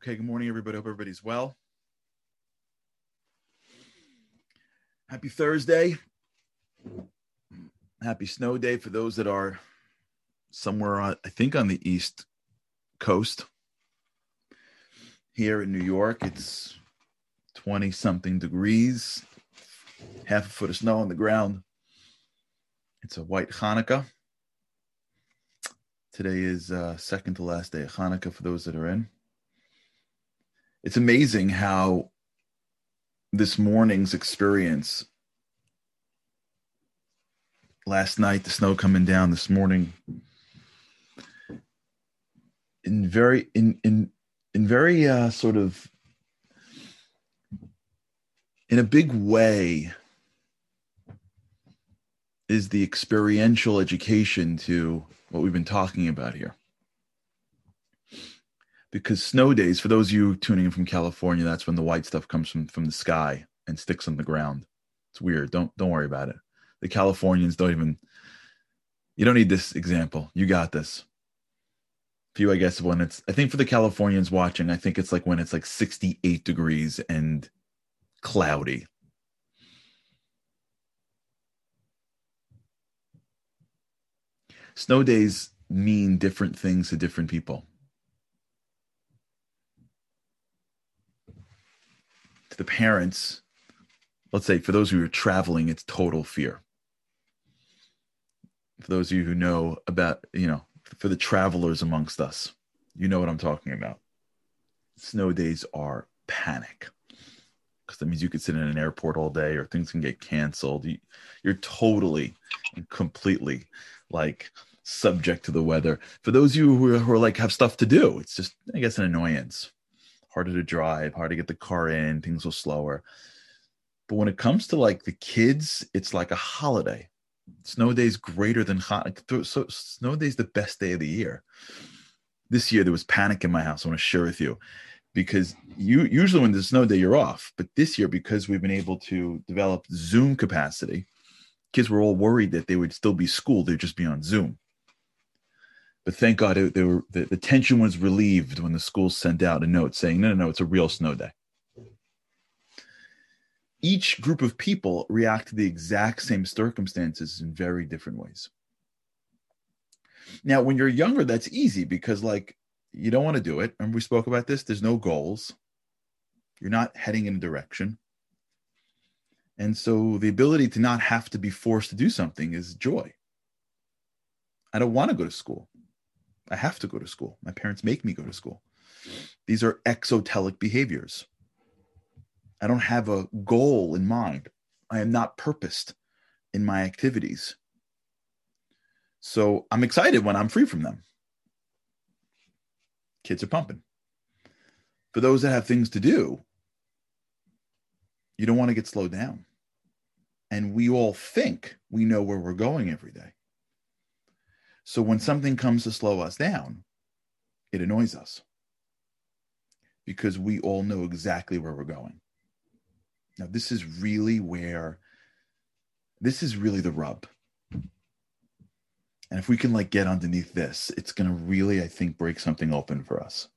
Okay, good morning, everybody. Hope everybody's well. Happy Thursday. Happy snow day for those that are somewhere, on, I think, on the East Coast. Here in New York, it's 20 something degrees, half a foot of snow on the ground. It's a white Hanukkah. Today is uh, second to last day of Hanukkah for those that are in it's amazing how this morning's experience last night the snow coming down this morning in very in in in very uh, sort of in a big way is the experiential education to what we've been talking about here because snow days for those of you tuning in from california that's when the white stuff comes from from the sky and sticks on the ground. It's weird. Don't don't worry about it. The californians don't even you don't need this example. You got this. For you i guess when it's i think for the californians watching i think it's like when it's like 68 degrees and cloudy. Snow days mean different things to different people the parents, let's say for those who are traveling, it's total fear. For those of you who know about, you know, for the travelers amongst us, you know what I'm talking about. Snow days are panic because that means you could sit in an airport all day or things can get canceled. You, you're totally and completely like subject to the weather. For those of you who are, who are like have stuff to do, it's just, I guess, an annoyance harder to drive, hard to get the car in, things will slower. But when it comes to like the kids, it's like a holiday. Snow day's greater than hot. So snow day's the best day of the year. This year there was panic in my house. I want to share with you because you usually when there's snow day you're off, but this year because we've been able to develop Zoom capacity, kids were all worried that they would still be school. They'd just be on Zoom. But thank God it, were, the, the tension was relieved when the school sent out a note saying, no, no, no, it's a real snow day. Each group of people react to the exact same circumstances in very different ways. Now, when you're younger, that's easy because, like, you don't want to do it. And we spoke about this. There's no goals. You're not heading in a direction. And so the ability to not have to be forced to do something is joy. I don't want to go to school. I have to go to school. My parents make me go to school. These are exotelic behaviors. I don't have a goal in mind. I am not purposed in my activities. So I'm excited when I'm free from them. Kids are pumping. For those that have things to do, you don't want to get slowed down. And we all think we know where we're going every day. So when something comes to slow us down, it annoys us because we all know exactly where we're going. Now, this is really where this is really the rub. And if we can like get underneath this, it's going to really, I think, break something open for us.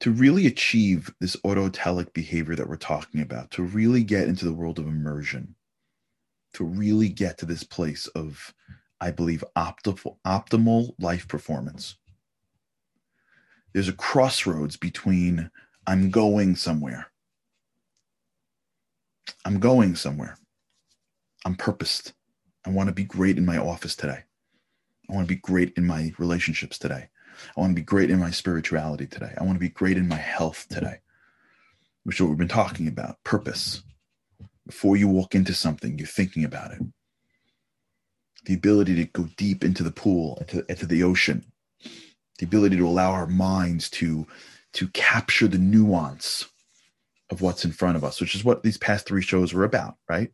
To really achieve this autotelic behavior that we're talking about, to really get into the world of immersion, to really get to this place of, I believe, optimal, optimal life performance. There's a crossroads between I'm going somewhere. I'm going somewhere. I'm purposed. I want to be great in my office today. I want to be great in my relationships today. I want to be great in my spirituality today. I want to be great in my health today, which is what we've been talking about purpose. Before you walk into something, you're thinking about it. The ability to go deep into the pool, into, into the ocean, the ability to allow our minds to, to capture the nuance of what's in front of us, which is what these past three shows were about, right?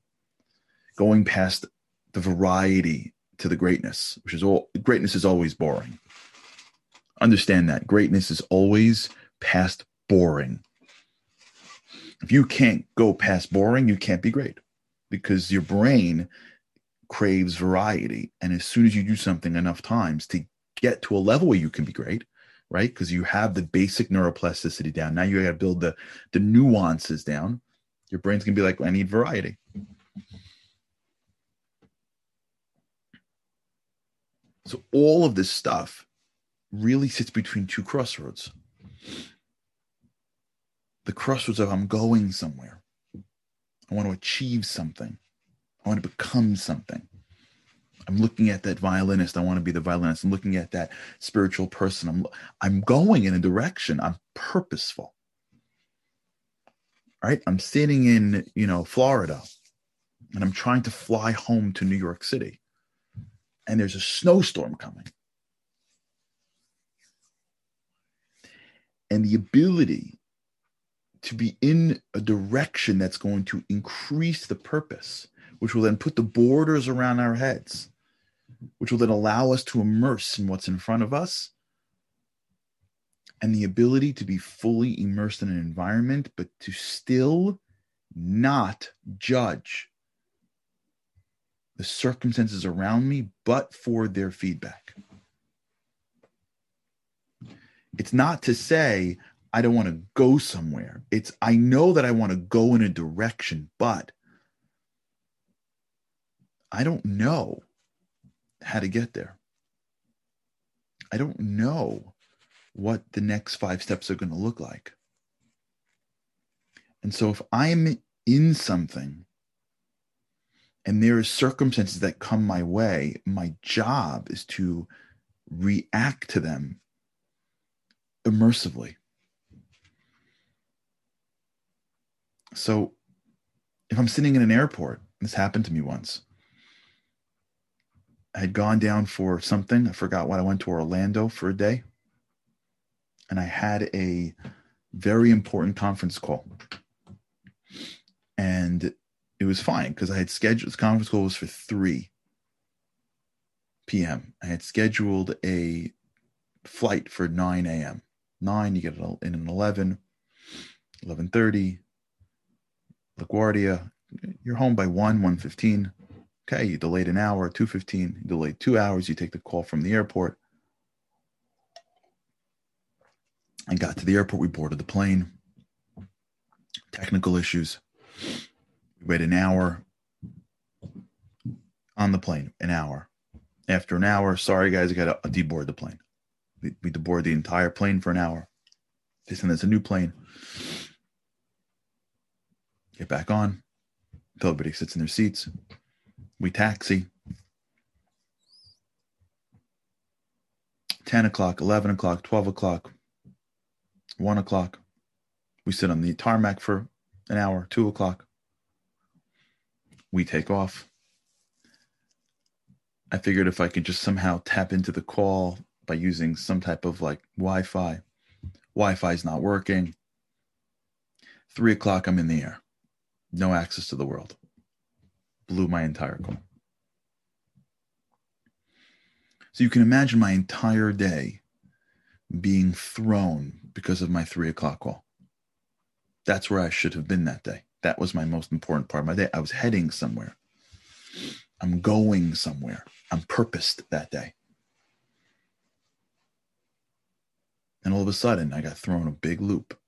Going past the variety to the greatness, which is all greatness is always boring. Understand that greatness is always past boring. If you can't go past boring, you can't be great because your brain craves variety. And as soon as you do something enough times to get to a level where you can be great, right? Because you have the basic neuroplasticity down. Now you got to build the the nuances down. Your brain's gonna be like, I need variety. So all of this stuff really sits between two crossroads. The crossroads of I'm going somewhere. I want to achieve something. I want to become something. I'm looking at that violinist. I want to be the violinist. I'm looking at that spiritual person. I'm I'm going in a direction. I'm purposeful. Right? I'm sitting in, you know, Florida and I'm trying to fly home to New York City. And there's a snowstorm coming. And the ability to be in a direction that's going to increase the purpose, which will then put the borders around our heads, which will then allow us to immerse in what's in front of us, and the ability to be fully immersed in an environment, but to still not judge the circumstances around me, but for their feedback. It's not to say I don't want to go somewhere. It's I know that I want to go in a direction, but I don't know how to get there. I don't know what the next five steps are going to look like. And so if I'm in something and there are circumstances that come my way, my job is to react to them immersively. So if I'm sitting in an airport, this happened to me once. I had gone down for something. I forgot what I went to Orlando for a day. And I had a very important conference call. And it was fine because I had scheduled this conference call was for 3 p.m. I had scheduled a flight for 9 a.m. 9, you get in an 11, 11.30, LaGuardia. You're home by 1, 1.15. Okay, you delayed an hour, 2.15. You delayed two hours. You take the call from the airport. I got to the airport. We boarded the plane. Technical issues. We wait an hour on the plane, an hour. After an hour, sorry guys, I got to deboard the plane. We, we deboard the entire plane for an hour. They send us a new plane. Get back on. until Everybody sits in their seats. We taxi. 10 o'clock, 11 o'clock, 12 o'clock, 1 o'clock. We sit on the tarmac for an hour, 2 o'clock. We take off. I figured if I could just somehow tap into the call by using some type of like Wi Fi, Wi Fi is not working. Three o'clock, I'm in the air. No access to the world. Blew my entire call. So you can imagine my entire day being thrown because of my three o'clock call. That's where I should have been that day. That was my most important part of my day. I was heading somewhere. I'm going somewhere. I'm purposed that day. And all of a sudden, I got thrown a big loop.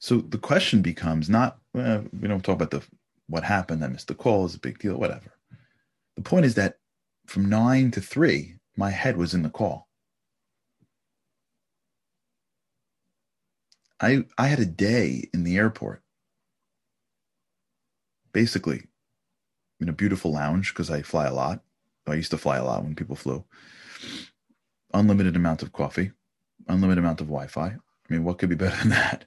So the question becomes not uh, we don't talk about the what happened. I missed the call is a big deal, whatever. The point is that from nine to three, my head was in the call. I I had a day in the airport, basically, in a beautiful lounge because I fly a lot. I used to fly a lot when people flew. Unlimited amount of coffee, unlimited amount of Wi-Fi. I mean, what could be better than that?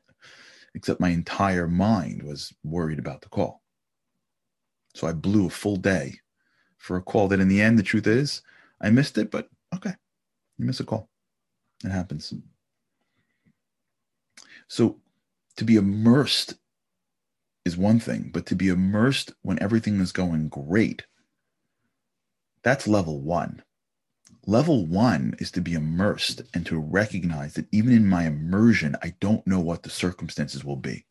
Except my entire mind was worried about the call. So I blew a full day for a call that in the end, the truth is, I missed it, but okay, you miss a call. It happens. So to be immersed is one thing, but to be immersed when everything is going great, that's level one. Level one is to be immersed and to recognize that even in my immersion, I don't know what the circumstances will be.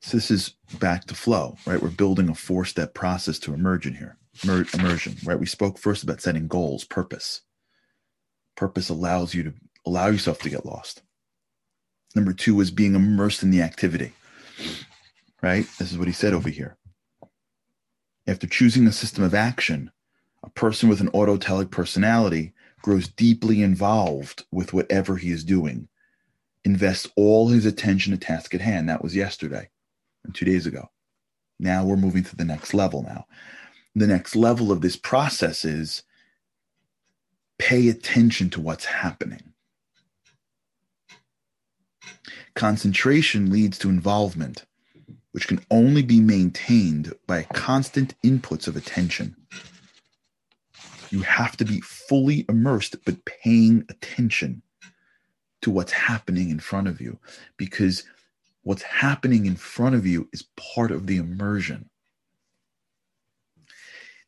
So this is back to flow, right? We're building a four step process to emerge in here. immersion, right? We spoke first about setting goals, purpose. Purpose allows you to allow yourself to get lost. Number two is being immersed in the activity, right? This is what he said over here. After choosing a system of action, a person with an autotelic personality grows deeply involved with whatever he is doing, invests all his attention to task at hand. That was yesterday and two days ago. Now we're moving to the next level now. The next level of this process is pay attention to what's happening. Concentration leads to involvement, which can only be maintained by constant inputs of attention. You have to be fully immersed, but paying attention to what's happening in front of you because what's happening in front of you is part of the immersion.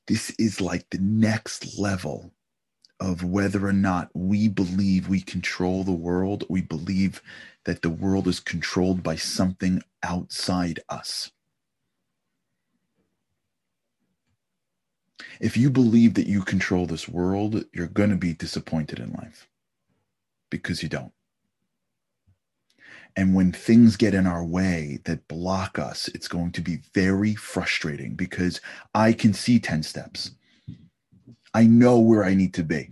This is like the next level of whether or not we believe we control the world, we believe that the world is controlled by something outside us. If you believe that you control this world, you're going to be disappointed in life because you don't. And when things get in our way that block us, it's going to be very frustrating because I can see 10 steps. I know where I need to be.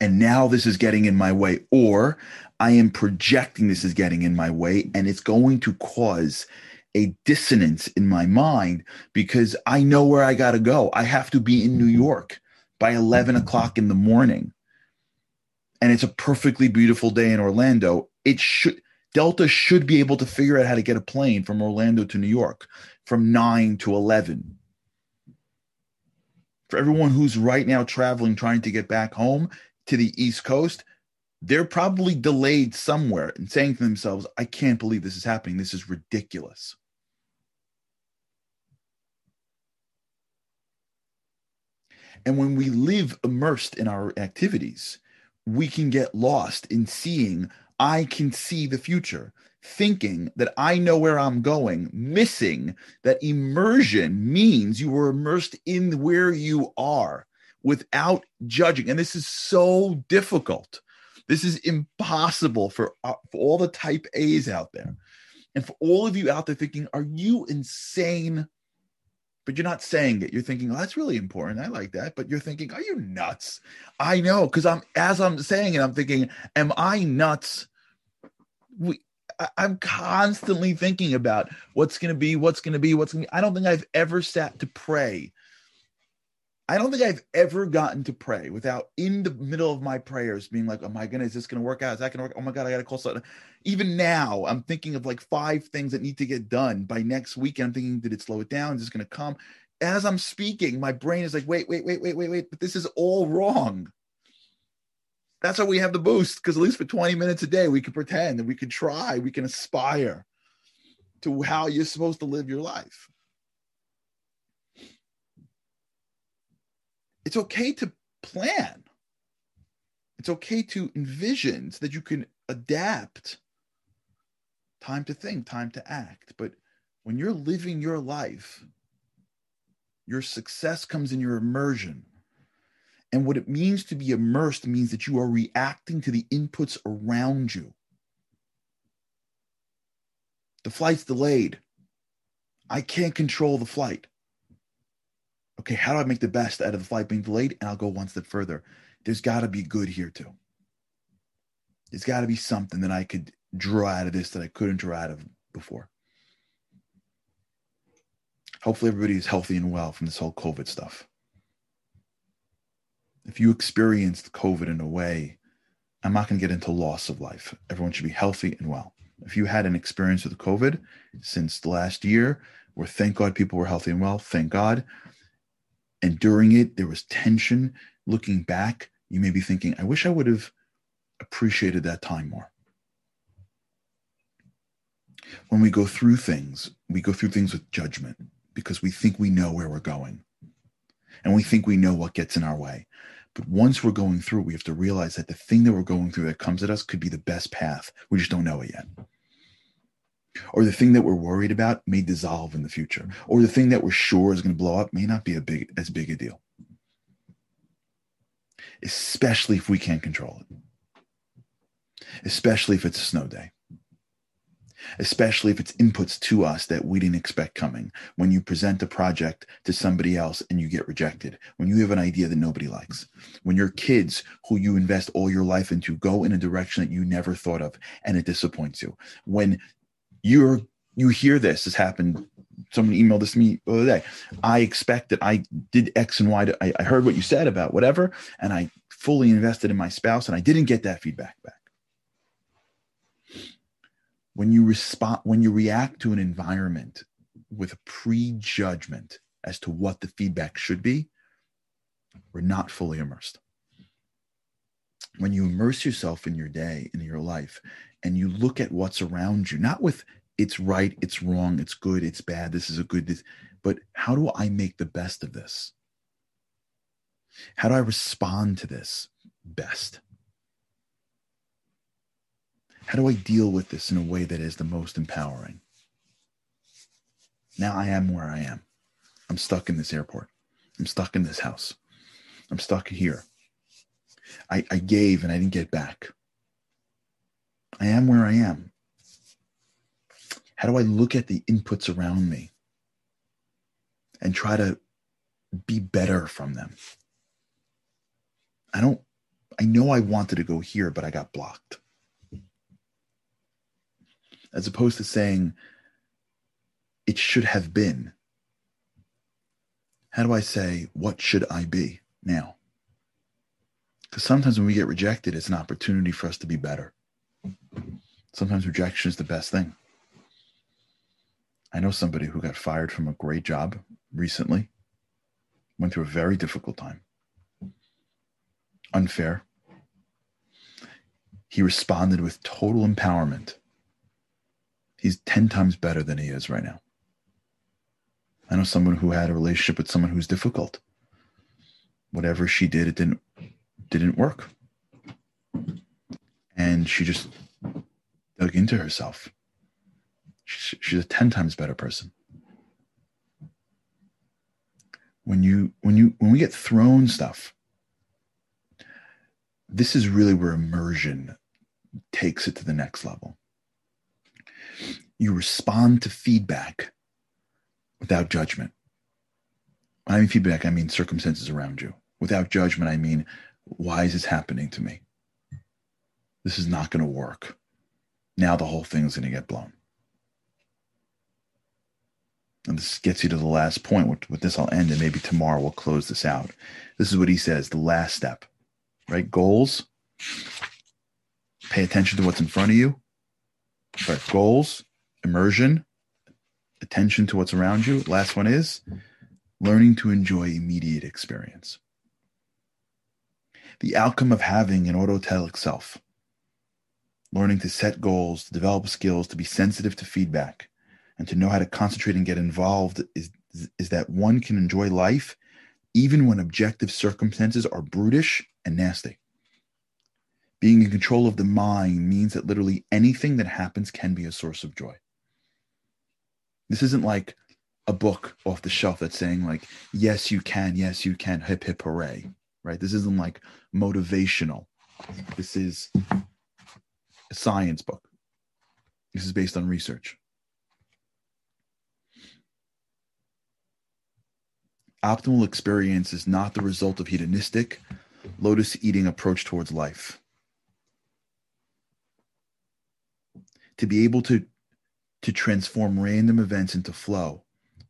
And now this is getting in my way, or I am projecting this is getting in my way, and it's going to cause a dissonance in my mind because I know where I got to go. I have to be in New York by 11 o'clock in the morning. And it's a perfectly beautiful day in Orlando. It should, Delta should be able to figure out how to get a plane from Orlando to New York from 9 to 11. For everyone who's right now traveling, trying to get back home to the East Coast, they're probably delayed somewhere and saying to themselves, I can't believe this is happening. This is ridiculous. And when we live immersed in our activities, we can get lost in seeing, I can see the future, thinking that I know where I'm going, missing that immersion means you are immersed in where you are without judging. And this is so difficult. This is impossible for, uh, for all the type A's out there. And for all of you out there thinking, are you insane? but you're not saying it. You're thinking, oh, that's really important. I like that. But you're thinking, are you nuts? I know, because I'm as I'm saying it, I'm thinking, am I nuts? We I, I'm constantly thinking about what's gonna be, what's gonna be, what's gonna be. I don't think I've ever sat to pray I don't think I've ever gotten to pray without in the middle of my prayers being like, oh my goodness, is this going to work out? Is that going to work? Oh my God, I got to call something. Even now, I'm thinking of like five things that need to get done by next week. I'm thinking, did it slow it down? Is this going to come? As I'm speaking, my brain is like, wait, wait, wait, wait, wait, wait, but this is all wrong. That's why we have the boost, because at least for 20 minutes a day, we can pretend and we can try, we can aspire to how you're supposed to live your life. It's okay to plan. It's okay to envision so that you can adapt. Time to think, time to act. But when you're living your life, your success comes in your immersion. And what it means to be immersed means that you are reacting to the inputs around you. The flight's delayed. I can't control the flight okay, how do I make the best out of the flight being delayed? And I'll go one step further. There's got to be good here too. There's got to be something that I could draw out of this that I couldn't draw out of before. Hopefully, everybody is healthy and well from this whole COVID stuff. If you experienced COVID in a way, I'm not going to get into loss of life. Everyone should be healthy and well. If you had an experience with COVID since the last year, where thank God people were healthy and well, thank God. And during it, there was tension. Looking back, you may be thinking, I wish I would have appreciated that time more. When we go through things, we go through things with judgment because we think we know where we're going and we think we know what gets in our way. But once we're going through, we have to realize that the thing that we're going through that comes at us could be the best path. We just don't know it yet. Or the thing that we're worried about may dissolve in the future. Mm-hmm. Or the thing that we're sure is going to blow up may not be a big as big a deal. Especially if we can't control it. Especially if it's a snow day especially if it's inputs to us that we didn't expect coming. When you present a project to somebody else and you get rejected, when you have an idea that nobody likes, when your kids who you invest all your life into go in a direction that you never thought of and it disappoints you, when you're you hear this has happened. Someone emailed this to me the other day. I expect that i did x and y to, I, I heard what you said about whatever and i fully invested in my spouse and i didn't get that feedback back. When you respond when you react to an environment with a prejudgment as to what the feedback should be we're not fully immersed. When you immerse yourself in your day in your life and you look at what's around you not with it's right it's wrong it's good it's bad this is a good this but how do i make the best of this how do i respond to this best how do I deal with this in a way that is the most empowering? Now I am where I am. I'm stuck in this airport. I'm stuck in this house. I'm stuck here. I, I gave and I didn't get back. I am where I am. How do I look at the inputs around me and try to be better from them? I don't, I know I wanted to go here, but I got blocked as opposed to saying it should have been. How do I say, what should I be now? Because sometimes when we get rejected, it's an opportunity for us to be better. Sometimes rejection is the best thing. I know somebody who got fired from a great job recently, went through a very difficult time. Unfair. He responded with total empowerment he's 10 times better than he is right now. I know someone who had a relationship with someone who's difficult. Whatever she did, it didn't didn't work. And she just dug into herself. She's a 10 times better person. When you when you when we get thrown stuff, this is really where immersion takes it to the next level you respond to feedback without judgment. When I mean feedback, I mean circumstances around you. Without judgment, I mean, why is this happening to me? This is not going to work. Now the whole thing is going to get blown. And this gets you to the last point. With, with this, I'll end, and maybe tomorrow we'll close this out. This is what he says the last step, right? Goals. Pay attention to what's in front of you. Right. Goals immersion, attention to what's around you. Last one is learning to enjoy immediate experience. The outcome of having an autotelic self, learning to set goals, to develop skills, to be sensitive to feedback, and to know how to concentrate and get involved is, is that one can enjoy life even when objective circumstances are brutish and nasty. Being in control of the mind means that literally anything that happens can be a source of joy. This isn't like a book off the shelf that's saying like, yes, you can, yes, you can, hip hip hooray, right? This isn't like motivational. This is science book. This is based on research. Optimal experience is not the result of hedonistic, lotus eating approach towards life. To be able to to transform random events into flow,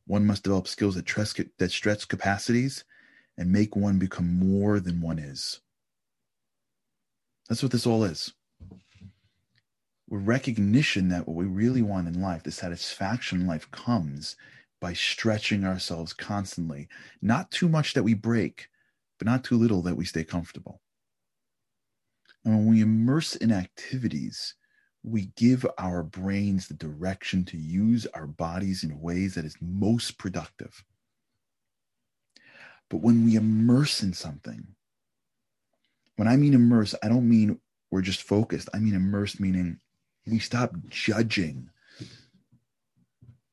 one must develop skills that, tres- that stretch capacities and make one become more than one is. That's what this all is. Recognition that what we really want in life, the satisfaction in life, comes by stretching ourselves constantly. Not too much that we break, but not too little that we stay comfortable. And when we immerse in activities we give our brains the direction to use our bodies in ways that is most productive. But when we immerse in something, when I mean immerse, I don't mean we're just focused. I mean immerse meaning we stop judging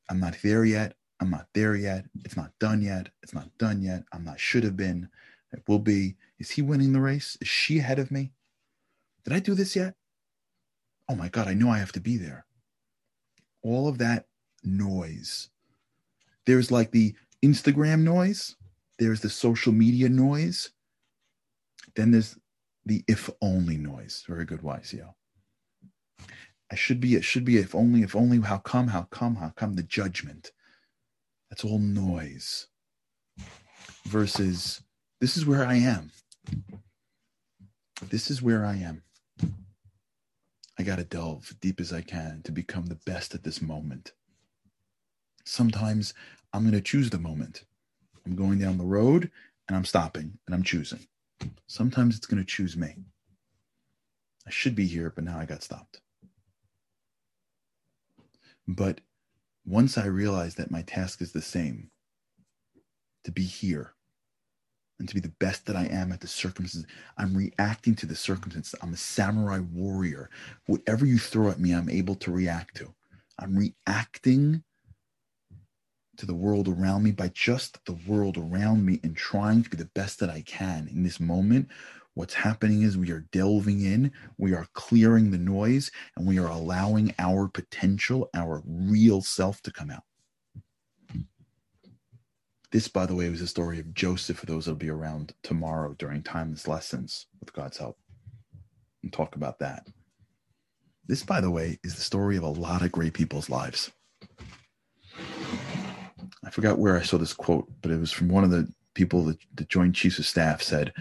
I'm not there yet. I'm not there yet. It's not done yet. It's not done yet. I'm not should have been. It will be. Is he winning the race? Is she ahead of me? Did I do this yet? Oh my God, I know I have to be there. All of that noise. There's like the Instagram noise, there's the social media noise, then there's the if only noise. Very good, YCL. I should be, it should be if only, if only, how come, how come, how come, the judgment. That's all noise. Versus, this is where I am. This is where I am. I got to delve deep as I can to become the best at this moment. Sometimes I'm going to choose the moment. I'm going down the road and I'm stopping and I'm choosing. Sometimes it's going to choose me. I should be here, but now I got stopped. But once I realize that my task is the same to be here and to be the best that I am at the circumstances, I'm reacting to the circumstances. I'm a samurai warrior. Whatever you throw at me, I'm able to react to. I'm reacting to the world around me by just the world around me and trying to be the best that I can in this moment. What's happening is we are delving in, we are clearing the noise, and we are allowing our potential, our real self to come out. This, by the way, was the story of Joseph for those that'll be around tomorrow during timeless lessons with God's help. And talk about that. This, by the way, is the story of a lot of great people's lives. I forgot where I saw this quote, but it was from one of the people that the Joint Chiefs of Staff said,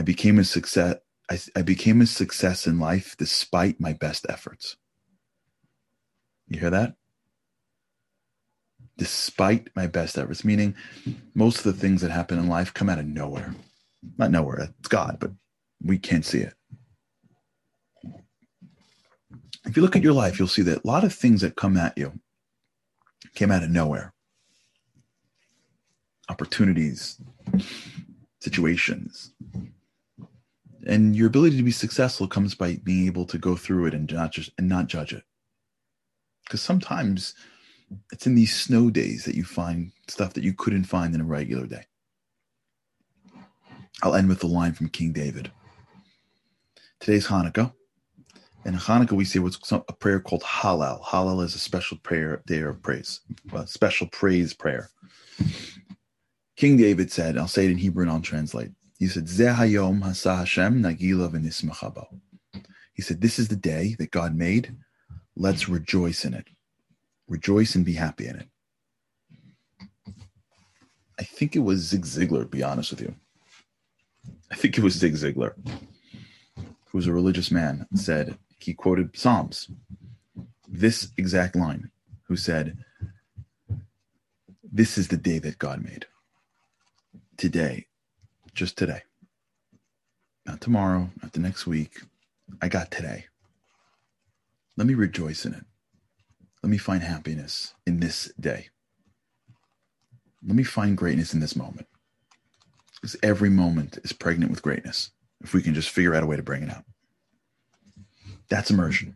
"I became a success. I, I became a success in life despite my best efforts." You hear that? Despite my best efforts, meaning most of the things that happen in life come out of nowhere. Not nowhere, it's God, but we can't see it. If you look at your life, you'll see that a lot of things that come at you came out of nowhere opportunities, situations. And your ability to be successful comes by being able to go through it and not just and not judge it. Because sometimes it's in these snow days that you find stuff that you couldn't find in a regular day. I'll end with a line from King David. Today's Hanukkah. In Hanukkah, we say what's a prayer called Hallel. Hallel is a special prayer, day of praise, a special praise prayer. King David said, I'll say it in Hebrew and I'll translate. He said, Zehayom hasa Hashem nagila. He said, This is the day that God made. Let's rejoice in it. Rejoice and be happy in it. I think it was Zig Ziglar, to be honest with you. I think it was Zig Ziglar, who was a religious man, said, he quoted Psalms, this exact line, who said, This is the day that God made today, just today, not tomorrow, not the next week. I got today. Let me rejoice in it. Let me find happiness in this day. Let me find greatness in this moment. Because every moment is pregnant with greatness if we can just figure out a way to bring it out. That's immersion.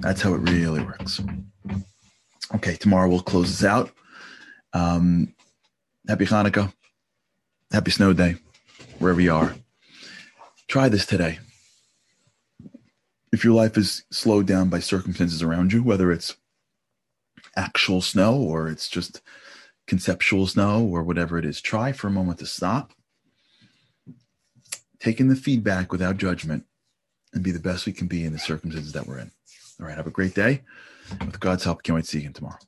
That's how it really works. Okay, tomorrow we'll close this out. Um, Happy Hanukkah. Happy snow day, wherever you are. Try this today. If your life is slowed down by circumstances around you, whether it's actual snow or it's just conceptual snow or whatever it is, try for a moment to stop, take in the feedback without judgment, and be the best we can be in the circumstances that we're in. All right, have a great day. With God's help, can't wait to see you again tomorrow.